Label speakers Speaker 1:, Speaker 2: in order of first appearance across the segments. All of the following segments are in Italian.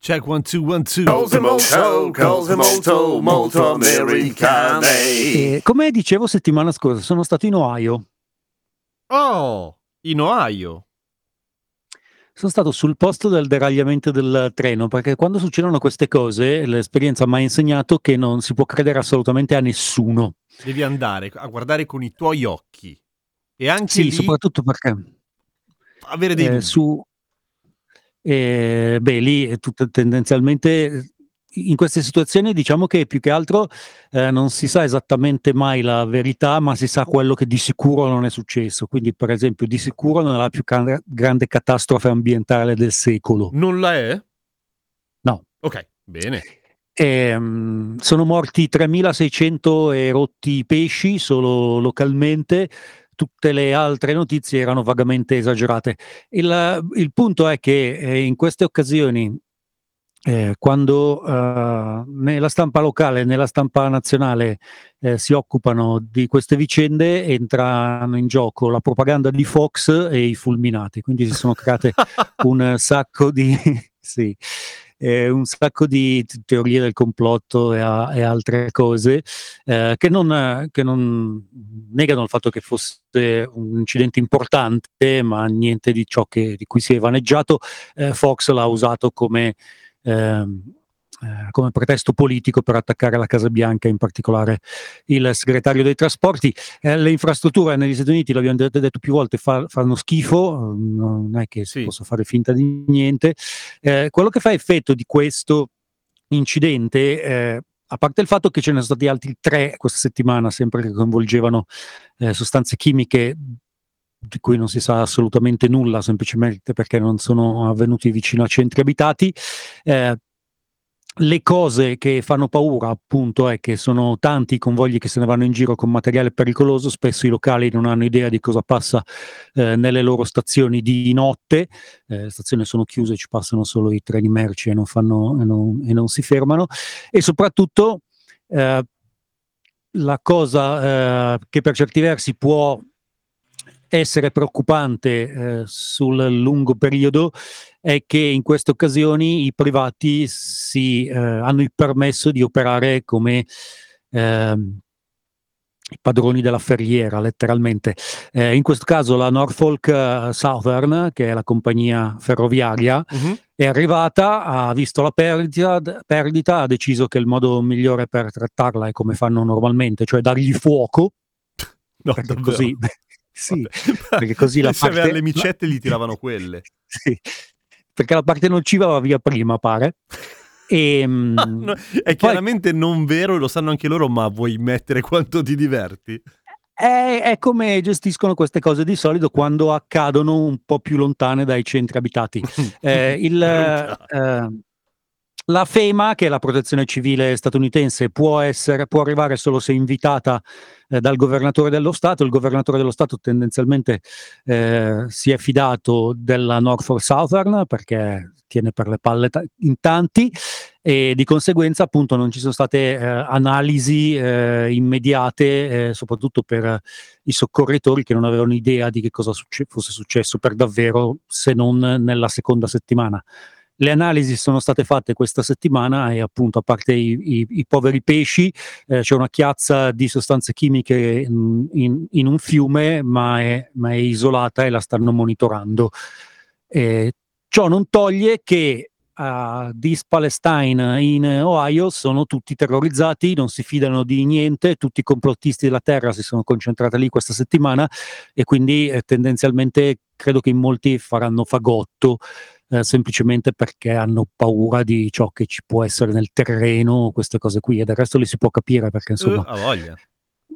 Speaker 1: Check one two one two.
Speaker 2: Cose molto, cose molto, molto americane.
Speaker 3: E come dicevo settimana scorsa, sono stato in Ohio.
Speaker 1: Oh, in Ohio.
Speaker 3: Sono stato sul posto del deragliamento del treno perché quando succedono queste cose l'esperienza mi ha insegnato che non si può credere assolutamente a nessuno.
Speaker 1: Devi andare a guardare con i tuoi occhi. E anche
Speaker 3: Sì,
Speaker 1: lì
Speaker 3: soprattutto perché
Speaker 1: avere dei
Speaker 3: eh, su eh, beh, lì è tutto tendenzialmente in queste situazioni diciamo che più che altro eh, non si sa esattamente mai la verità, ma si sa quello che di sicuro non è successo. Quindi, per esempio, di sicuro non è la più can- grande catastrofe ambientale del secolo.
Speaker 1: Non la è?
Speaker 3: No.
Speaker 1: Ok, bene.
Speaker 3: Ehm, sono morti 3600 e rotti pesci solo localmente. Tutte le altre notizie erano vagamente esagerate. Il, il punto è che eh, in queste occasioni, eh, quando eh, nella stampa locale e nella stampa nazionale eh, si occupano di queste vicende, entrano in gioco la propaganda di Fox e i fulminati. Quindi si sono create un sacco di. sì, eh, un sacco di teorie del complotto e, a- e altre cose eh, che, non, che non negano il fatto che fosse un incidente importante, ma niente di ciò che, di cui si è vaneggiato. Eh, Fox l'ha usato come, ehm, eh, come pretesto politico per attaccare la Casa Bianca, in particolare il segretario dei trasporti. Eh, le infrastrutture negli Stati Uniti, l'abbiamo detto, detto più volte, fa- fanno schifo, non è che si
Speaker 1: Sì.
Speaker 3: possa fare finta di niente. Eh, quello che fa effetto di questo incidente, eh, a parte il fatto che ce ne sono stati altri tre questa settimana, sempre che coinvolgevano eh, sostanze chimiche di cui non si sa assolutamente nulla, semplicemente perché non sono avvenuti vicino a centri abitati. Eh, le cose che fanno paura, appunto, è che sono tanti i convogli che se ne vanno in giro con materiale pericoloso, spesso i locali non hanno idea di cosa passa eh, nelle loro stazioni di notte, eh, le stazioni sono chiuse, ci passano solo i treni merci e non, fanno, e non, e non si fermano, e soprattutto eh, la cosa eh, che per certi versi può essere preoccupante eh, sul lungo periodo è che in queste occasioni i privati si, eh, hanno il permesso di operare come ehm, i padroni della ferriera, letteralmente. Eh, in questo caso la Norfolk eh, Southern, che è la compagnia ferroviaria,
Speaker 1: Mhm.
Speaker 3: è arrivata, ha visto la perdita, perdita, ha deciso che il modo migliore per trattarla è come fanno normalmente, cioè dargli fuoco,
Speaker 1: No,
Speaker 3: così, sì,
Speaker 1: Vabbè.
Speaker 3: perché così la
Speaker 1: Se aveva
Speaker 3: parte-
Speaker 1: le micette gli tiravano quelle.
Speaker 3: sì, perché la parte nociva va via prima, pare. E, mm,
Speaker 1: No, è chiaramente non vero lo sanno anche loro, ma vuoi mettere quanto ti diverti?
Speaker 3: è, è come gestiscono queste cose di solito quando accadono un po' più lontane dai centri abitati. Eh, il, eh, la FEMA, che è la protezione civile statunitense, può, essere, può arrivare solo se invitata eh, dal governatore dello Stato. Il governatore dello Stato tendenzialmente eh, si è fidato della Norfolk Southern perché tiene per le palle ta- in tanti e di conseguenza appunto non ci sono state eh, analisi eh, immediate, eh, soprattutto per i soccorritori che non avevano idea di che cosa succe- fosse successo per davvero se non nella seconda settimana. Le analisi sono state fatte questa settimana e appunto a parte i, i- i poveri pesci eh, c'è una chiazza di sostanze chimiche in, in un fiume ma è, ma è isolata e la stanno monitorando. Eh, ciò non toglie che a Dis Palestine in Ohio sono tutti terrorizzati, non si fidano di niente, tutti i complottisti della terra si sono concentrati lì questa settimana e quindi eh, tendenzialmente credo che in molti faranno fagotto eh, semplicemente perché hanno paura di ciò che ci può essere nel terreno, queste cose qui, e del resto li si può capire perché insomma
Speaker 1: Eh, ha voglia.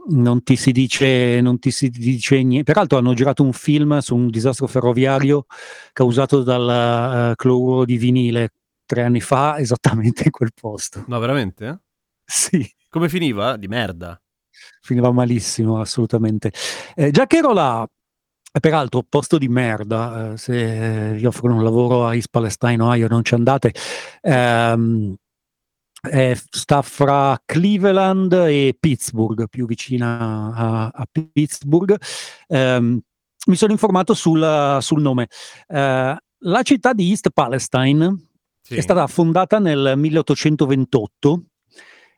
Speaker 3: non ti si dice, non ti si dice niente. Peraltro hanno girato un film su un disastro ferroviario causato dal eh, cloruro di vinile. tre anni fa esattamente in quel posto.
Speaker 1: No, veramente?
Speaker 3: Sì,
Speaker 1: Come finiva? Di merda.
Speaker 3: finiva malissimo, assolutamente. Eh, già che ero là, e peraltro posto di merda, eh, se vi offrono un lavoro a East Palestine, Ohio, non ci andate, ehm, è- sta fra Cleveland e Pittsburgh, più vicina a, a Pittsburgh. Ehm, mi sono informato sul, sul nome. Eh, la città di East Palestine
Speaker 1: Sì.
Speaker 3: è stata fondata nel 1828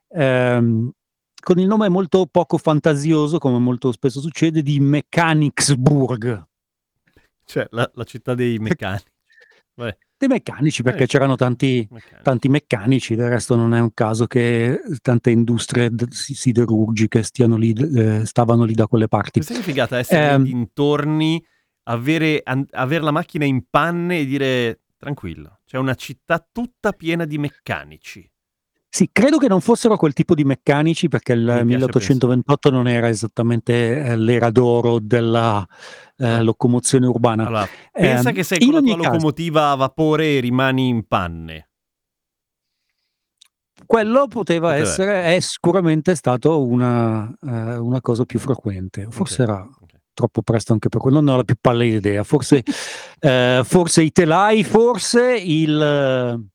Speaker 3: ehm, con il nome molto poco fantasioso, come molto spesso succede, di Mechanicsburg.
Speaker 1: Cioè, la, la città dei meccanici. Vabbè,
Speaker 3: Dei meccanici, perché
Speaker 1: Eh,
Speaker 3: c'erano tanti,
Speaker 1: meccanici.
Speaker 3: tanti meccanici, del resto non è un caso che tante industrie d- si- siderurgiche stiano lì, eh, stavano lì da quelle parti.
Speaker 1: Pensa che figata essere nei dintorni, avere, an- avere la macchina in panne e dire tranquillo, c'è una città tutta piena di meccanici.
Speaker 3: Sì, credo che non fossero quel tipo di meccanici perché il
Speaker 1: piace
Speaker 3: 1828 non era esattamente eh, l'era d'oro della eh, locomozione urbana.
Speaker 1: Allora, pensa
Speaker 3: Ehm,
Speaker 1: che sei
Speaker 3: in
Speaker 1: con la tua
Speaker 3: caso-
Speaker 1: locomotiva a vapore rimani in panne.
Speaker 3: Quello poteva
Speaker 1: Poteva
Speaker 3: essere, è sicuramente stato una, eh, una cosa più frequente. Forse
Speaker 1: Ok,
Speaker 3: era troppo presto anche per quello, non ho la più pallida idea. Forse, eh, forse i telai, forse il,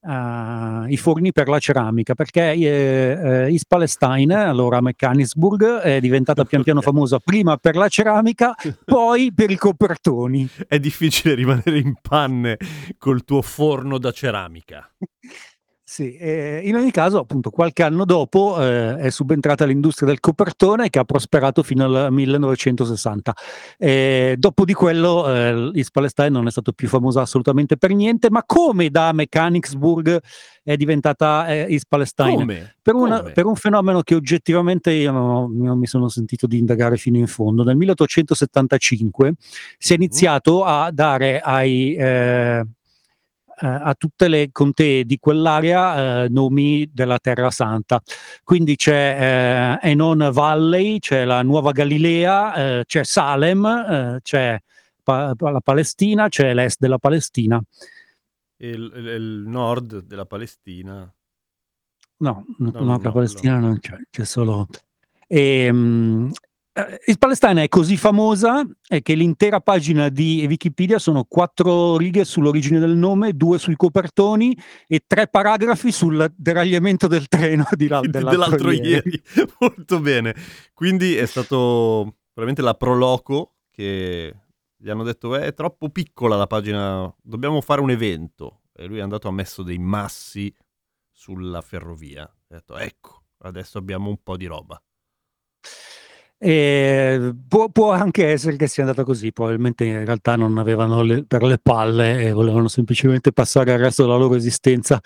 Speaker 3: eh, i forni per la ceramica, perché eh, eh, East Palestine, allora Mechanicsburg, è diventata pian piano famosa prima per la ceramica, poi per i copertoni.
Speaker 1: È difficile rimanere in panne col tuo forno da ceramica.
Speaker 3: Sì, eh, in ogni caso, appunto, qualche anno dopo eh, è subentrata l'industria del copertone che ha prosperato fino al 1960. Eh, dopo di quello, eh, East Palestine non è stato più famosa assolutamente per niente, ma come da Mechanicsburg è diventata eh, East Palestine?
Speaker 1: Come?
Speaker 3: Per, una-
Speaker 1: Come?
Speaker 3: per un fenomeno che oggettivamente io non, non mi sono sentito di indagare fino in fondo. Nel 1875 si è
Speaker 1: Mhm.
Speaker 3: iniziato a dare ai, eh, a tutte le contee di quell'area eh, nomi della Terra Santa. Quindi c'è eh, Enon Valley, c'è la Nuova Galilea, eh, c'è Salem, eh, c'è Pa- la Palestina, c'è l'est della Palestina.
Speaker 1: Il, il- il nord della Palestina.
Speaker 3: No, no,
Speaker 1: No,
Speaker 3: no,
Speaker 1: no,
Speaker 3: la
Speaker 1: no,
Speaker 3: Palestina non c'è, c'è solo... Ehm, eh, il Palestina è così famosa che l'intera pagina di Wikipedia sono quattro righe sull'origine del nome, due sui copertoni e tre paragrafi sul deragliamento del treno di là- dell'altro,
Speaker 1: dell'altro
Speaker 3: ieri.
Speaker 1: ieri. Molto bene. Quindi è stato probabilmente la Proloco che gli hanno detto "Eh, è troppo piccola la pagina, dobbiamo fare un evento. E lui è andato ha messo dei massi sulla ferrovia. Ha detto ecco, adesso abbiamo un po' di roba.
Speaker 3: E può, può anche essere che sia andata così, probabilmente in realtà non avevano le- per le palle e volevano semplicemente passare il resto della loro esistenza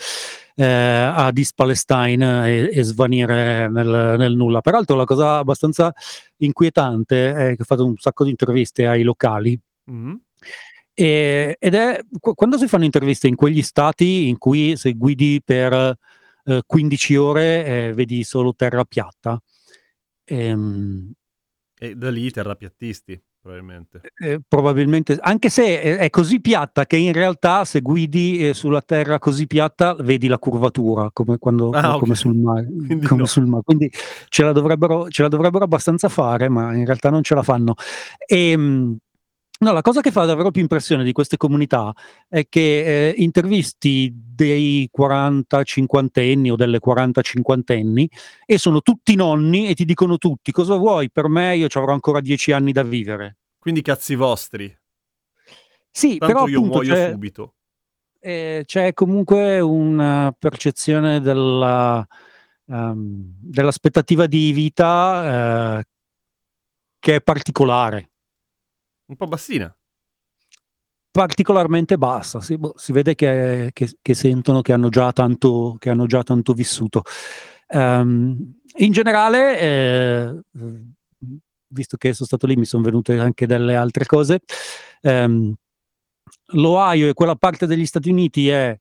Speaker 3: eh, ad East Palestine e, e svanire nel, nel nulla. Peraltro la cosa abbastanza inquietante è che ho fatto un sacco di interviste ai locali
Speaker 1: Mhm.
Speaker 3: e- ed è qu- quando si fanno interviste in quegli stati in cui se guidi per eh, 15 ore eh, vedi solo terra piatta. Ehm,
Speaker 1: E da lì terrapiattisti, probabilmente.
Speaker 3: Eh, probabilmente, anche se è, è così piatta che in realtà se guidi eh, sulla terra così piatta vedi la curvatura come, quando,
Speaker 1: Ah,
Speaker 3: come
Speaker 1: ok.
Speaker 3: sul mare.
Speaker 1: Quindi
Speaker 3: come
Speaker 1: no.
Speaker 3: sul mare. Quindi ce la, dovrebbero, ce la dovrebbero abbastanza fare, ma in realtà non ce la fanno. E, mh, no, la cosa che fa davvero più impressione di queste comunità è che eh, intervisti dei 40-50 anni o delle 40-50 e sono tutti nonni e ti dicono tutti cosa vuoi per me, io ci avrò ancora 10 anni da vivere.
Speaker 1: Quindi cazzi vostri.
Speaker 3: Sì,
Speaker 1: Tanto
Speaker 3: però
Speaker 1: io
Speaker 3: appunto
Speaker 1: muoio
Speaker 3: c'è,
Speaker 1: subito.
Speaker 3: eh, c'è comunque una percezione della, ehm, dell'aspettativa di vita eh, che è particolare,
Speaker 1: Un po' bassina.
Speaker 3: particolarmente bassa. Si, boh, si vede che, che- che sentono che hanno già tanto, che hanno già tanto vissuto. Ehm, in generale, eh, visto che sono stato lì, mi sono venute anche delle altre cose. Ehm, L'Ohio e quella parte degli Stati Uniti è,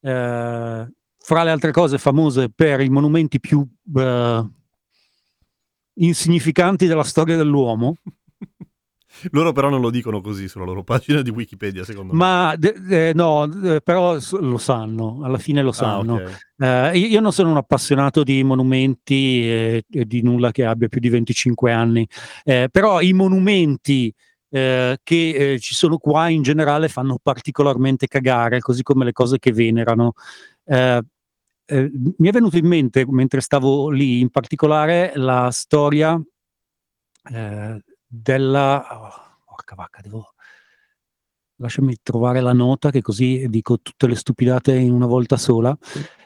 Speaker 3: eh, fra le altre cose, famose per i monumenti più eh, insignificanti della storia dell'uomo.
Speaker 1: Loro però non lo dicono così sulla loro pagina di Wikipedia, secondo me.
Speaker 3: Ma de- no, però lo sanno, alla fine lo
Speaker 1: Ah,
Speaker 3: sanno.
Speaker 1: ok.
Speaker 3: Eh, io io non sono un appassionato di monumenti e, e di nulla che abbia più di 25 anni, eh, però i monumenti eh, che eh, ci sono qua in generale fanno particolarmente cagare, così come le cose che venerano. Eh, eh, mi è venuto in mente, mentre stavo lì, in particolare la storia eh, della... oh, porca vacca, devo... Lasciami trovare la nota che così dico tutte le stupidate in una volta sola.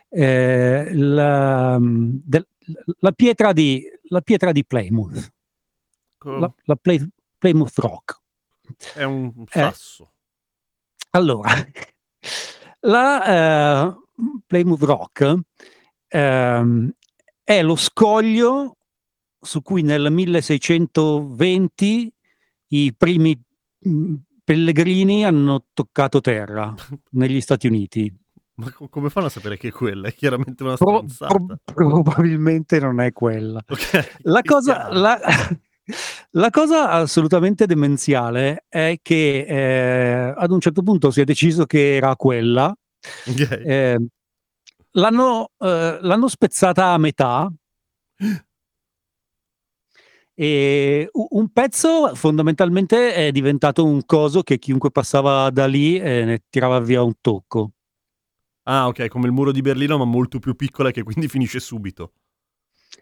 Speaker 3: Eh, la, mm, del- la pietra di, la pietra di Plymouth, la, la Play- Plymouth Rock.
Speaker 1: È un
Speaker 3: Eh.
Speaker 1: sasso.
Speaker 3: Allora, la eh, Plymouth Rock ehm, è lo scoglio su cui nel 1620 i primi mh, pellegrini hanno toccato terra negli Stati Uniti.
Speaker 1: Ma co- come fanno a sapere che è quella? È chiaramente una
Speaker 3: Pro-
Speaker 1: stronzata.
Speaker 3: pro- probabilmente non è quella.
Speaker 1: Ok,
Speaker 3: La cosa, la, la cosa assolutamente demenziale è che eh, ad un certo punto si è deciso che era quella,
Speaker 1: Ok.
Speaker 3: eh, l'hanno, eh, l'hanno spezzata a metà e un pezzo fondamentalmente è diventato un coso che chiunque passava da lì eh, ne tirava via un tocco.
Speaker 1: Ah, ok, come il muro di Berlino, ma molto più piccola che quindi finisce subito.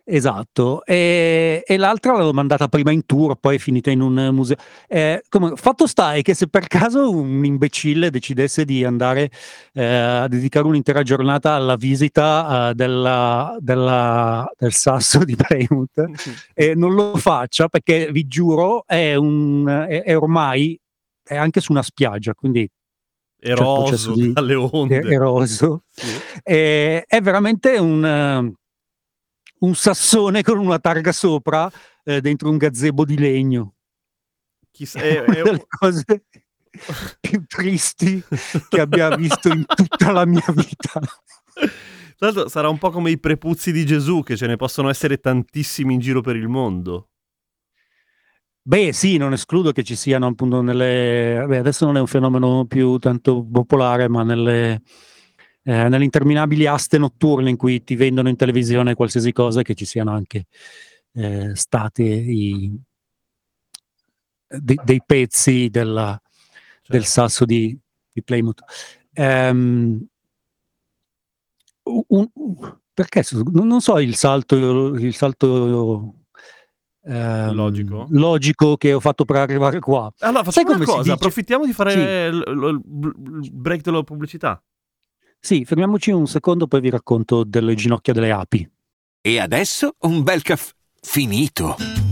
Speaker 3: Esatto, e, e l'altra l'avevo mandata prima in tour, poi è finita in un museo. Eh, come- fatto sta è che se per caso un imbecille decidesse di andare eh, a dedicare un'intera giornata alla visita eh, della- della- del sasso di Plymouth, e non lo faccia perché vi giuro è, un, è, è ormai è anche su una spiaggia, quindi
Speaker 1: Eroso
Speaker 3: processo di-
Speaker 1: dalle onde.
Speaker 3: eroso.
Speaker 1: Sì.
Speaker 3: Eh, è veramente un, eh, un sassone con una targa sopra eh, dentro un gazebo di legno.
Speaker 1: Chissà,
Speaker 3: È
Speaker 1: è-
Speaker 3: una delle cose più tristi che abbia visto in tutta la mia vita.
Speaker 1: Tra l'altro sarà un po' come i prepuzzi di Gesù, che ce ne possono essere tantissimi in giro per il mondo.
Speaker 3: Beh, sì, non escludo che ci siano appunto nelle. Beh, adesso non è un fenomeno più tanto popolare, ma nelle, eh, nelle interminabili aste notturne in cui ti vendono in televisione qualsiasi cosa, che ci siano anche eh, state i- dei, dei pezzi della, del
Speaker 1: Cioè,
Speaker 3: sasso di, di Plymouth. Ehm, un- perché non so il salto, il salto ehm,
Speaker 1: Logico?
Speaker 3: logico che ho fatto per arrivare qua.
Speaker 1: Allora,
Speaker 3: Sai
Speaker 1: facciamo una
Speaker 3: come si
Speaker 1: cosa, approfittiamo di fare
Speaker 3: Sì.
Speaker 1: il- il break della pubblicità.
Speaker 3: Sì, fermiamoci un secondo, poi vi racconto delle ginocchia delle api.
Speaker 4: E adesso un bel caffè finito.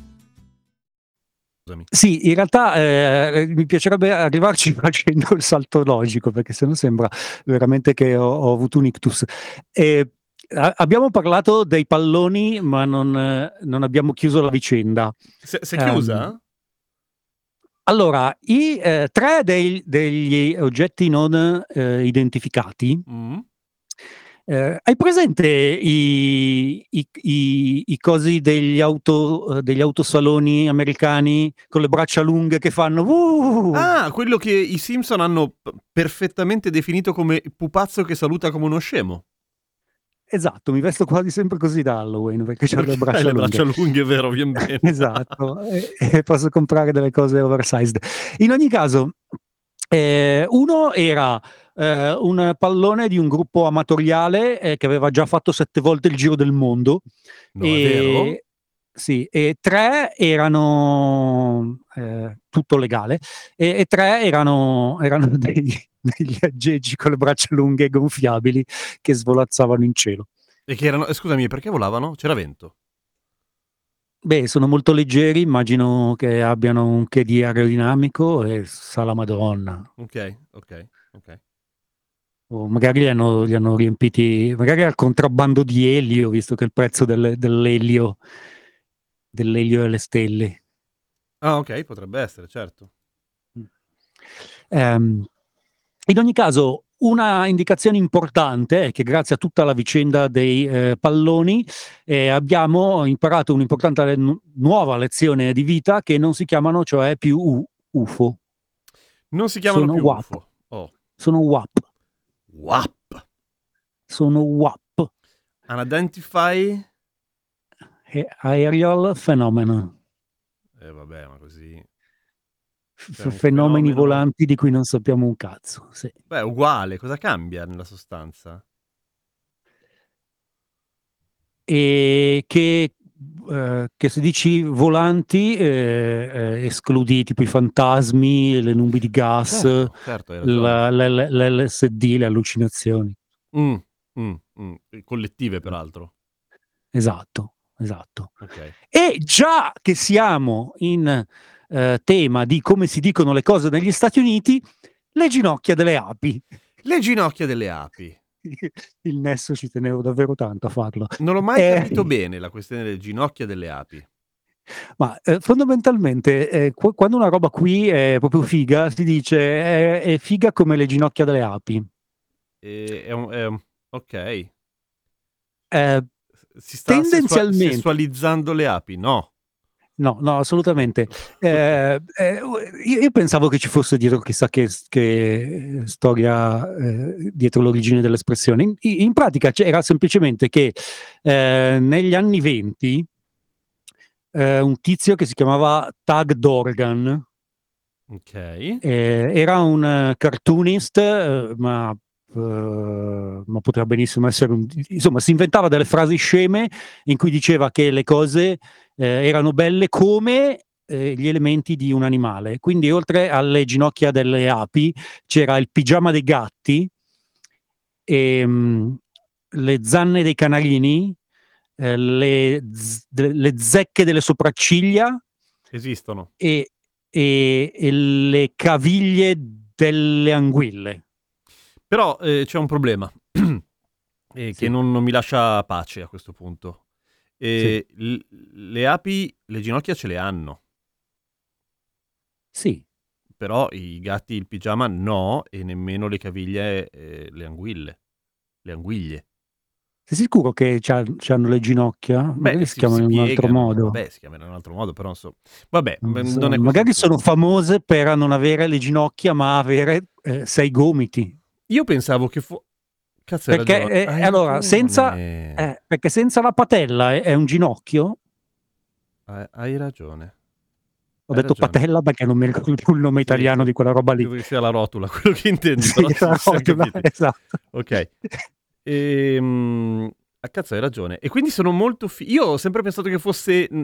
Speaker 1: Scusami.
Speaker 3: Sì, in realtà eh, mi piacerebbe arrivarci facendo il salto logico, perché sennò sembra veramente che ho, ho avuto un ictus. E, a- abbiamo parlato dei palloni, ma non, eh, non abbiamo chiuso la vicenda.
Speaker 1: Se, se
Speaker 3: Ehm,
Speaker 1: chiusa?
Speaker 3: Allora, i eh, tre dei- degli oggetti non eh, identificati,
Speaker 1: Mm.
Speaker 3: Eh, hai presente i, i- i- i cosi degli, auto, eh, degli autosaloni americani con le braccia lunghe che fanno... "Uh"?
Speaker 1: Ah, quello che i Simpson hanno perfettamente definito come pupazzo che saluta come uno scemo.
Speaker 3: Esatto, mi vesto quasi sempre così da Halloween perché ho le
Speaker 1: Perché
Speaker 3: braccia
Speaker 1: hai le
Speaker 3: lunghe.
Speaker 1: braccia lunghe, vero, bene.
Speaker 3: esatto, e, e posso comprare delle cose oversized. In ogni caso, eh, uno era eh, un pallone di un gruppo amatoriale eh, che aveva già fatto sette volte il giro del mondo.
Speaker 1: No, vero?
Speaker 3: Sì, e tre erano eh, tutto legale, e, e tre erano, erano degli, degli aggeggi con le braccia lunghe e gonfiabili che svolazzavano in cielo.
Speaker 1: E che erano, eh, scusami, perché volavano? C'era vento.
Speaker 3: Beh, sono molto leggeri, immagino che abbiano un che di aerodinamico e sa la Madonna.
Speaker 1: Ok, ok, ok.
Speaker 3: O magari li hanno, li hanno riempiti, magari al contrabbando di elio, visto che il prezzo del- dell'elio, dell'elio e le stelle.
Speaker 1: Ah, ok, potrebbe essere, certo.
Speaker 3: Ehm, in ogni caso, una indicazione importante è che grazie a tutta la vicenda dei eh, palloni eh, abbiamo imparato un'importante nu- nuova lezione di vita che non si chiamano cioè più U- UFO,
Speaker 1: Non si chiamano
Speaker 3: Sono
Speaker 1: più
Speaker 3: WAP.
Speaker 1: UFO. Oh,
Speaker 3: sono WAP,
Speaker 1: WAP.
Speaker 3: sono WAP,
Speaker 1: Unidentified...
Speaker 3: eh, Aerial Phenomenon,
Speaker 1: Eh, vabbè, ma così... Cioè,
Speaker 3: fenomeni
Speaker 1: fenomeno-
Speaker 3: volanti di cui non sappiamo un cazzo. sì.
Speaker 1: Beh, è uguale, cosa cambia nella sostanza?
Speaker 3: e che, eh, che se dici volanti eh, eh, escludi tipo i fantasmi, le nubi di gas,
Speaker 1: Certo, certo,
Speaker 3: la- l'LSD, le allucinazioni.
Speaker 1: Mm, mm, mm. Collettive, peraltro.
Speaker 3: Esatto, esatto.
Speaker 1: Ok.
Speaker 3: E già che siamo in eh, tema di come si dicono le cose negli Stati Uniti, le ginocchia delle api.
Speaker 1: Le ginocchia delle api.
Speaker 3: Il nesso ci tenevo davvero tanto a farlo.
Speaker 1: Non l'ho mai
Speaker 3: Eh.
Speaker 1: capito bene la questione delle ginocchia delle api.
Speaker 3: Ma eh, fondamentalmente, eh, qu- quando una roba qui è proprio figa, si dice è, è figa come le ginocchia delle api.
Speaker 1: E- è un- è un- ok.
Speaker 3: Eh,
Speaker 1: Si sta sessualizzando le api? No.
Speaker 3: No, no, assolutamente. Eh, eh, io, io pensavo che ci fosse dietro chissà che, che storia eh, dietro l'origine dell'espressione. In, in pratica c'era semplicemente che eh, negli anni 20 eh, un tizio che si chiamava Tag Dorgan
Speaker 1: Ok.
Speaker 3: Eh, era un cartoonist, ma, eh, ma poteva benissimo essere un... Insomma, si inventava delle frasi sceme in cui diceva che le cose eh, erano belle come eh, gli elementi di un animale. Quindi, oltre alle ginocchia delle api, c'era il pigiama dei gatti, e, mm, le zanne dei canarini, eh, le, z- de- le zecche delle sopracciglia
Speaker 1: Esistono.
Speaker 3: e, e- e le caviglie delle anguille.
Speaker 1: Però eh, c'è un problema eh,
Speaker 3: Sì.
Speaker 1: che non, non mi lascia pace a questo punto. Eh, l- le api, le ginocchia ce le hanno,
Speaker 3: Sì,
Speaker 1: però i gatti il pigiama no e nemmeno le caviglie e le anguille. Le anguiglie.
Speaker 3: sei sicuro che hanno le ginocchia? Magari si, chiamano in un altro modo.
Speaker 1: Vabbè, si chiamano in un altro modo, però insomma. Vabbè,
Speaker 3: Non
Speaker 1: beh,
Speaker 3: so,
Speaker 1: non
Speaker 3: magari sono famose per non avere le ginocchia, ma avere eh, sei gomiti.
Speaker 1: Io pensavo che fu... Cazzo,
Speaker 3: Perché, eh, allora, senza- Eh, perché senza la patella è, è un ginocchio.
Speaker 1: Hai, hai ragione.
Speaker 3: Ho
Speaker 1: Hai
Speaker 3: detto
Speaker 1: ragione.
Speaker 3: patella perché non mi ricordo più il nome
Speaker 1: Sì,
Speaker 3: italiano
Speaker 1: sì.
Speaker 3: di quella roba lì.
Speaker 1: Credo che sia la rotula, quello che intendi.
Speaker 3: Sì, la
Speaker 1: capiti.
Speaker 3: esatto.
Speaker 1: Ok. Ehm, a cazzo, hai ragione. E quindi sono molto... fi- Io ho sempre pensato che fosse... mm,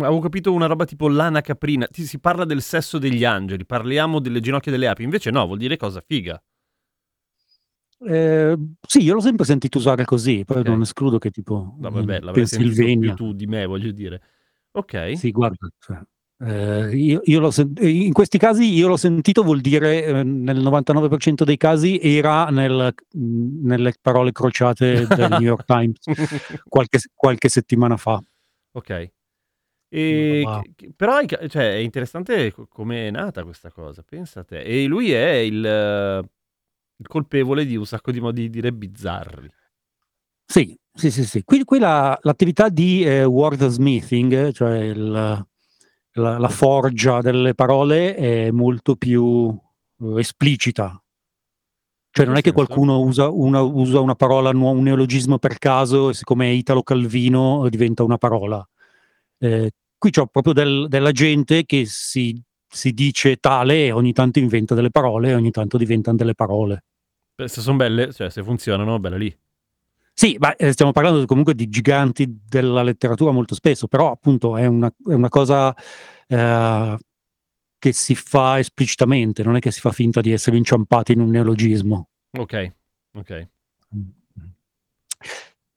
Speaker 1: Avevo capito una roba tipo lana caprina. Ti- si parla del sesso degli angeli, parliamo delle ginocchia delle api. Invece no, vuol dire cosa figa.
Speaker 3: Eh, sì, io l'ho sempre sentito usare così, poi non escludo che tipo
Speaker 1: No,
Speaker 3: in
Speaker 1: vabbè, l'avrei sentito
Speaker 3: Pennsylvania.
Speaker 1: più tu di me, voglio dire. Ok.
Speaker 3: Sì, guarda, cioè, eh, io, io l'ho sen- in questi casi io l'ho sentito vuol dire eh, nel 99% dei casi era nel- mh, nelle parole crociate del New York Times qualche, qualche settimana fa.
Speaker 1: ok. E,
Speaker 3: Wow.
Speaker 1: che- che- però è, ca- cioè, è interessante co- come è nata questa cosa, pensa te. E lui è eh, il colpevole di un sacco di modi di dire bizzarri.
Speaker 3: Sì, sì, sì, sì. Qui, qui la- l'attività di eh, wordsmithing, cioè il- la, la forgia delle parole, è molto più eh, esplicita. Cioè non è che qualcuno usa una, usa una parola, un neologismo per caso e siccome è Italo Calvino eh, diventa una parola. Eh, qui c'ho proprio del- della gente che si, si dice tale e ogni tanto inventa delle parole e ogni tanto diventano delle parole.
Speaker 1: Beh, Se sono belle, cioè se funzionano, bella lì.
Speaker 3: Sì, ma eh, stiamo parlando comunque di giganti della letteratura molto spesso, però appunto è una, è una cosa eh, che si fa esplicitamente, non è che si fa finta di essere inciampati in un neologismo.
Speaker 1: Ok, ok.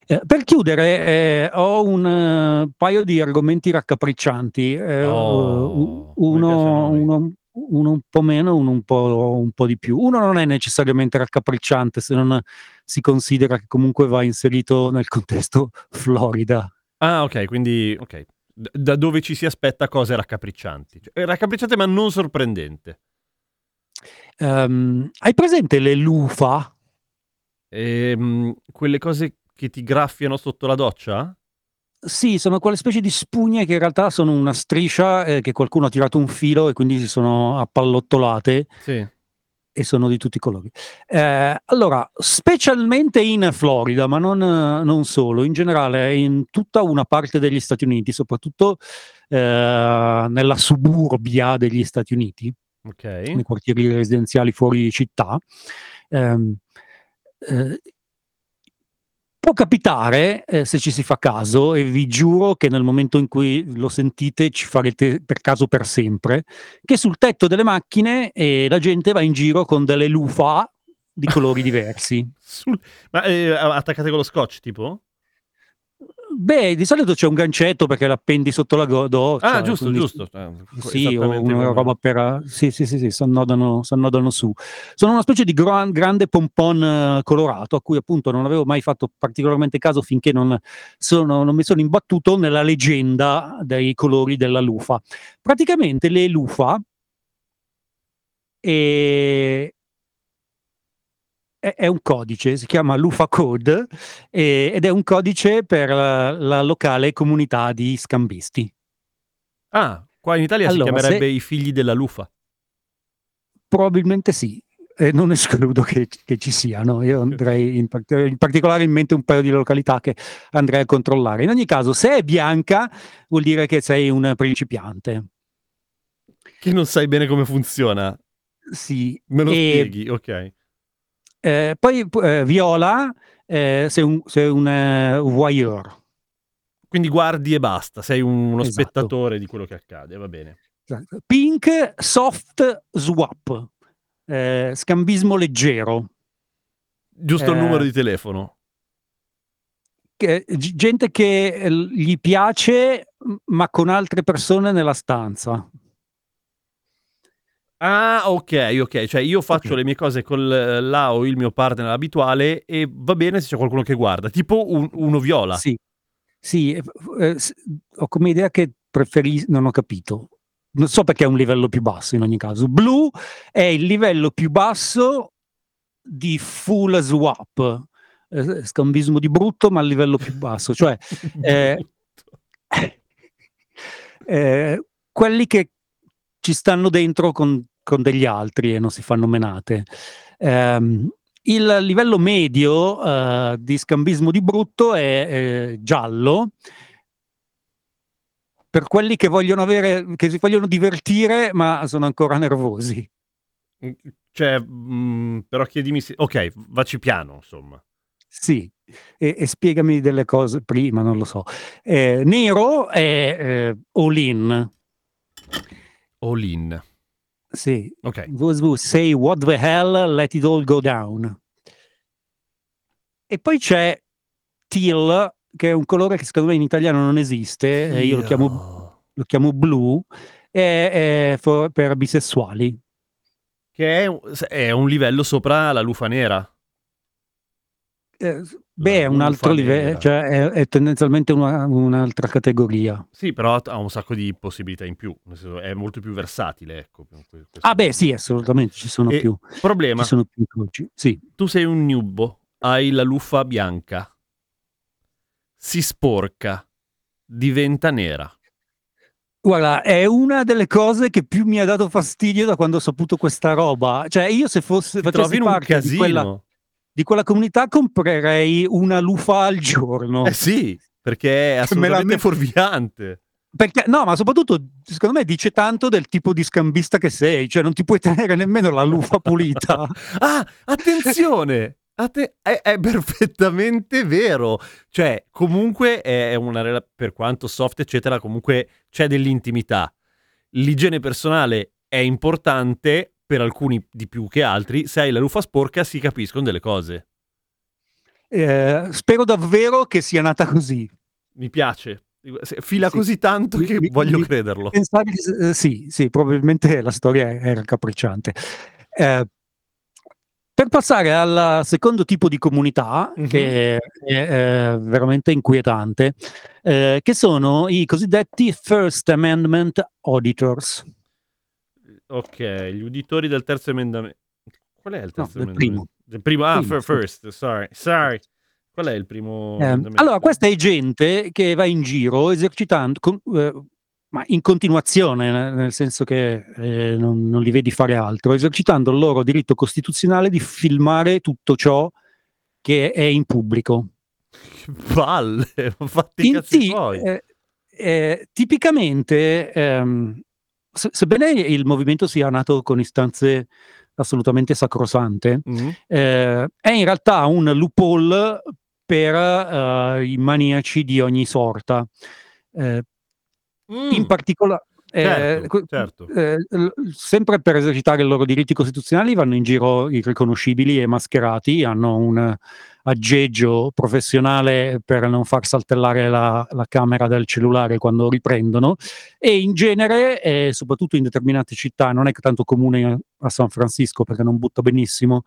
Speaker 3: Eh, per chiudere, eh, ho un eh, paio di argomenti raccapriccianti. Eh,
Speaker 1: Oh,
Speaker 3: uno, uno- uno un po' meno, uno un po', un po' di più. Uno non è necessariamente raccapricciante se non si considera che comunque va inserito nel contesto Florida.
Speaker 1: Ah, ok, quindi ok. Da dove ci si aspetta cose raccapriccianti. Cioè, è raccapricciante ma non sorprendente.
Speaker 3: Ehm, hai presente le lufa?
Speaker 1: Ehm, quelle cose che ti graffiano sotto la doccia?
Speaker 3: Sì, sono quelle specie di spugne che in realtà sono una striscia eh, che qualcuno ha tirato un filo e quindi si sono appallottolate
Speaker 1: Sì.
Speaker 3: e sono di tutti i colori. Eh, allora, specialmente in Florida, ma non, non solo, in generale in tutta una parte degli Stati Uniti, soprattutto eh, nella suburbia degli Stati Uniti, nei quartieri residenziali fuori città, ehm, eh, può capitare, eh, se ci si fa caso, e vi giuro che nel momento in cui lo sentite ci farete per caso per sempre, che sul tetto delle macchine eh, la gente va in giro con delle lufa di colori diversi.
Speaker 1: Sul- Ma eh, attaccate con lo scotch, tipo?
Speaker 3: Beh, di solito c'è un gancetto perché l'appendi sotto la doccia.
Speaker 1: Ah, giusto,
Speaker 3: quindi-
Speaker 1: giusto. Eh,
Speaker 3: Sì, o
Speaker 1: esattamente
Speaker 3: una roba per... Sì, sì, sì, sì, si annodano, si annodano su. Sono una specie di gran- grande pompon eh, colorato a cui appunto non avevo mai fatto particolarmente caso finché non, sono- non mi sono imbattuto nella leggenda dei colori della lufa. Praticamente le lufa e- è, è un codice, si chiama Lufa Code e- ed è un codice per la, la locale comunità di scambisti.
Speaker 1: Ah, qua in Italia
Speaker 3: Allora,
Speaker 1: si chiamerebbe
Speaker 3: se-
Speaker 1: i figli della lufa.
Speaker 3: Probabilmente sì, e non escludo che, che ci siano. Io andrei in, part- in particolare in mente un paio di località che andrei a controllare. In ogni caso, se è bianca, vuol dire che sei un principiante.
Speaker 1: Che non sai bene come funziona.
Speaker 3: Sì.
Speaker 1: Me lo
Speaker 3: E,
Speaker 1: spieghi, ok.
Speaker 3: Eh, poi eh, viola, eh, sei un, sei un eh, voyeur.
Speaker 1: Quindi guardi e basta, sei un- uno
Speaker 3: Esatto.
Speaker 1: spettatore di quello che accade, va bene.
Speaker 3: Pink, soft swap, eh, scambismo leggero.
Speaker 1: Giusto il
Speaker 3: Eh.
Speaker 1: numero di telefono.
Speaker 3: che- gente che gli piace ma con altre persone nella stanza.
Speaker 1: Ah, ok, ok. Cioè io faccio
Speaker 3: Ok.
Speaker 1: le mie cose con la o il mio partner abituale e va bene se c'è qualcuno che guarda. Tipo un- uno viola.
Speaker 3: Sì, sì eh, eh, ho come idea che preferisco, non ho capito. Non so perché è un livello più basso in ogni caso. Blu è il livello più basso di full swap, eh, scambismo di brutto ma a livello più basso, cioè eh, eh, quelli che ci stanno dentro con, con degli altri e non si fanno menate. Ehm, il livello medio eh, di scambismo di brutto è eh, giallo. Per quelli che vogliono avere, che si vogliono divertire, ma sono ancora nervosi.
Speaker 1: Cioè, mm, però chiedimi se... Ok, vacci piano, insomma.
Speaker 3: Sì, e, e spiegami delle cose prima, non lo so. Eh, nero è eh, all in.
Speaker 1: All in.
Speaker 3: Sì,
Speaker 1: Ok.
Speaker 3: Say what the hell, let it all go down. E poi c'è teal, che è un colore che secondo me in italiano non esiste, e io lo chiamo, lo chiamo blu, è, è for- per bisessuali.
Speaker 1: Che è, un- è un livello sopra la lufa nera.
Speaker 3: Eh, beh, è un altro livello,
Speaker 1: nera.
Speaker 3: cioè è, è tendenzialmente una- un'altra categoria.
Speaker 1: Sì, però ha un sacco di possibilità in più. Nel senso, è molto più versatile, ecco. questo-
Speaker 3: Ah beh, sì, assolutamente, ci sono
Speaker 1: E
Speaker 3: più.
Speaker 1: Problema,
Speaker 3: Ci sono più incroci. Sì.
Speaker 1: tu sei un nubbo, hai la luffa bianca, si sporca, diventa nera.
Speaker 3: Guarda, è una delle cose che più mi ha dato fastidio da quando ho saputo questa roba. Cioè, io se fosse
Speaker 1: Ti trovi
Speaker 3: facessi
Speaker 1: in un
Speaker 3: parte di
Speaker 1: casino.
Speaker 3: Di quella comunità comprerei una lufa al giorno.
Speaker 1: Eh sì, perché è
Speaker 3: Me la
Speaker 1: assolutamente
Speaker 3: met-
Speaker 1: fuorviante.
Speaker 3: Perché, no, ma soprattutto, secondo me, dice tanto del tipo di scambista che sei. Cioè, non ti puoi tenere nemmeno la lufa pulita.
Speaker 1: Ah, attenzione! Atte- è, è perfettamente vero. Cioè, comunque è una rela- per quanto soft, eccetera, comunque c'è dell'intimità. L'igiene personale è importante per alcuni di più che altri. Se hai la lufa sporca, si capiscono delle cose.
Speaker 3: Eh, spero davvero che sia nata così.
Speaker 1: Mi piace. Fila
Speaker 3: Sì.
Speaker 1: così tanto
Speaker 3: Mi-
Speaker 1: che
Speaker 3: mi-
Speaker 1: voglio
Speaker 3: mi-
Speaker 1: crederlo.
Speaker 3: Pensare eh, sì, sì, probabilmente la storia è raccapricciante. Eh, per passare al secondo tipo di comunità,
Speaker 1: Mhm.
Speaker 3: che è, è veramente inquietante, eh, che sono i cosiddetti First Amendment Auditors.
Speaker 1: Ok, gli uditori del terzo emendamento. Qual è il terzo
Speaker 3: del
Speaker 1: emendamento? Del primo. Ah,
Speaker 3: Primo,
Speaker 1: first, sorry. Sorry. Qual è il primo
Speaker 3: Eh,
Speaker 1: emendamento?
Speaker 3: allora, questa è gente che va in giro esercitando, con- eh, ma in continuazione, nel senso che eh, non, non li vedi fare altro, esercitando il loro diritto costituzionale di filmare tutto ciò che è in pubblico.
Speaker 1: Palle, fatti
Speaker 3: In-
Speaker 1: cazzi
Speaker 3: sì, eh, eh, tipicamente, ehm, se- sebbene il movimento sia nato con istanze assolutamente sacrosante,
Speaker 1: Mhm.
Speaker 3: eh, è in realtà un loophole per eh, i maniaci di ogni sorta. Eh, in
Speaker 1: Mm,
Speaker 3: particolare,
Speaker 1: certo, certo.
Speaker 3: sempre per esercitare i loro diritti costituzionali vanno in giro irriconoscibili e mascherati, hanno un aggeggio professionale per non far saltellare la, la camera del cellulare quando riprendono e in genere, eh, soprattutto in determinate città, non è che tanto comune a, San Francisco perché non butta benissimo,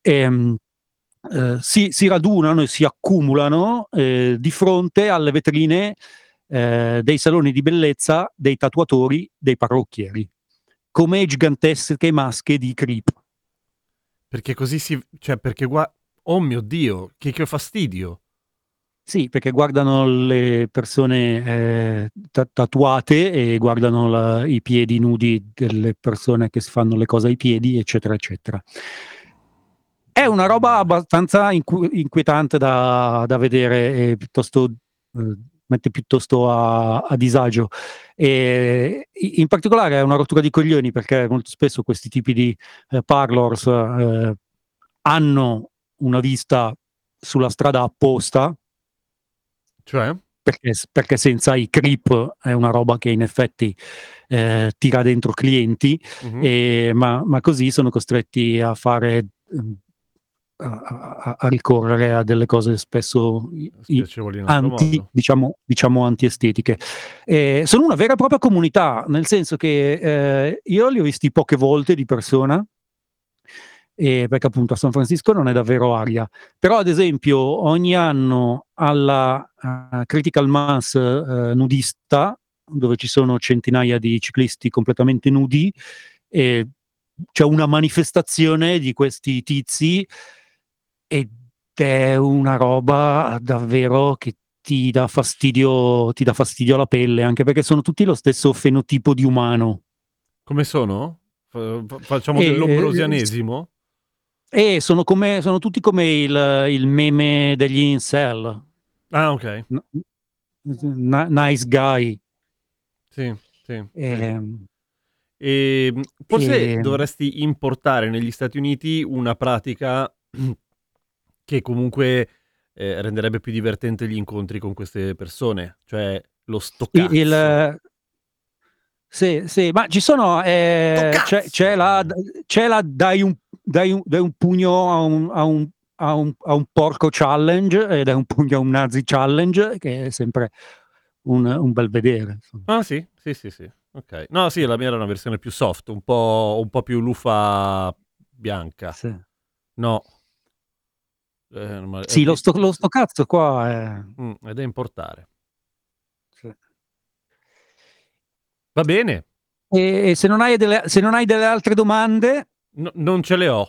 Speaker 3: ehm, eh, si, si radunano e si accumulano eh, di fronte alle vetrine eh, dei saloni di bellezza, dei tatuatori, dei parrucchieri, come gigantesche maschere di creep.
Speaker 1: Perché così si... Cioè, perché qua... Oh mio Dio, che, che fastidio.
Speaker 3: Sì, perché guardano le persone eh, ta- tatuate e guardano la- i piedi nudi delle persone che si fanno le cose ai piedi, eccetera, eccetera. È una roba abbastanza inqu- inquietante da, da vedere e piuttosto eh, mette piuttosto a, a disagio. E in particolare è una rottura di coglioni perché molto spesso questi tipi di eh, parlors eh, hanno una vista sulla strada apposta
Speaker 1: Cioè?
Speaker 3: perché, perché senza i creep è una roba che in effetti eh, tira dentro clienti,
Speaker 1: Mhm.
Speaker 3: e- ma, ma così sono costretti a fare ehm, a, a- ricorrere a delle cose spesso i- anti, diciamo, diciamo antiestetiche. Eh, sono una vera e propria comunità, nel senso che eh, io li ho visti poche volte di persona, eh, perché appunto a San Francisco non è davvero aria. Però, ad esempio, ogni anno alla eh, Critical Mass eh, nudista, dove ci sono centinaia di ciclisti completamente nudi, e c'è una manifestazione di questi tizi ed è una roba davvero che ti dà fastidio, ti dà fastidio alla pelle, anche perché sono tutti lo stesso fenotipo di umano.
Speaker 1: Come sono? Fa- fa- Facciamo
Speaker 3: Eh,
Speaker 1: dell'ombrosianesimo?
Speaker 3: E sono, come, sono tutti come il, il meme degli incel.
Speaker 1: Ah, ok.
Speaker 3: N- nice guy.
Speaker 1: Sì, sì.
Speaker 3: Ehm,
Speaker 1: E mh, forse
Speaker 3: Ehm.
Speaker 1: dovresti importare negli Stati Uniti una pratica che comunque eh, renderebbe più divertente gli incontri con queste persone, cioè lo stoccazzo.
Speaker 3: il- sì, sì, ma ci sono. eh, c'è, c'è la, c'è la dai, un, dai, un, dai un pugno a un, a, un, a, un, a un porco challenge e dai un pugno a un nazi challenge, che è sempre un, un bel vedere. insomma.
Speaker 1: Ah sì, sì, sì, sì. Ok. No, sì, la mia era una versione più soft, un po', un po' più lufa bianca.
Speaker 3: Sì,
Speaker 1: No. Eh, ma-
Speaker 3: Sì,
Speaker 1: eh,
Speaker 3: lo, sto, lo sto cazzo qua è.
Speaker 1: mm, è da importare.
Speaker 3: sì.
Speaker 1: Va bene,
Speaker 3: E, se, non hai delle, se non hai delle altre domande,
Speaker 1: No- non ce le ho.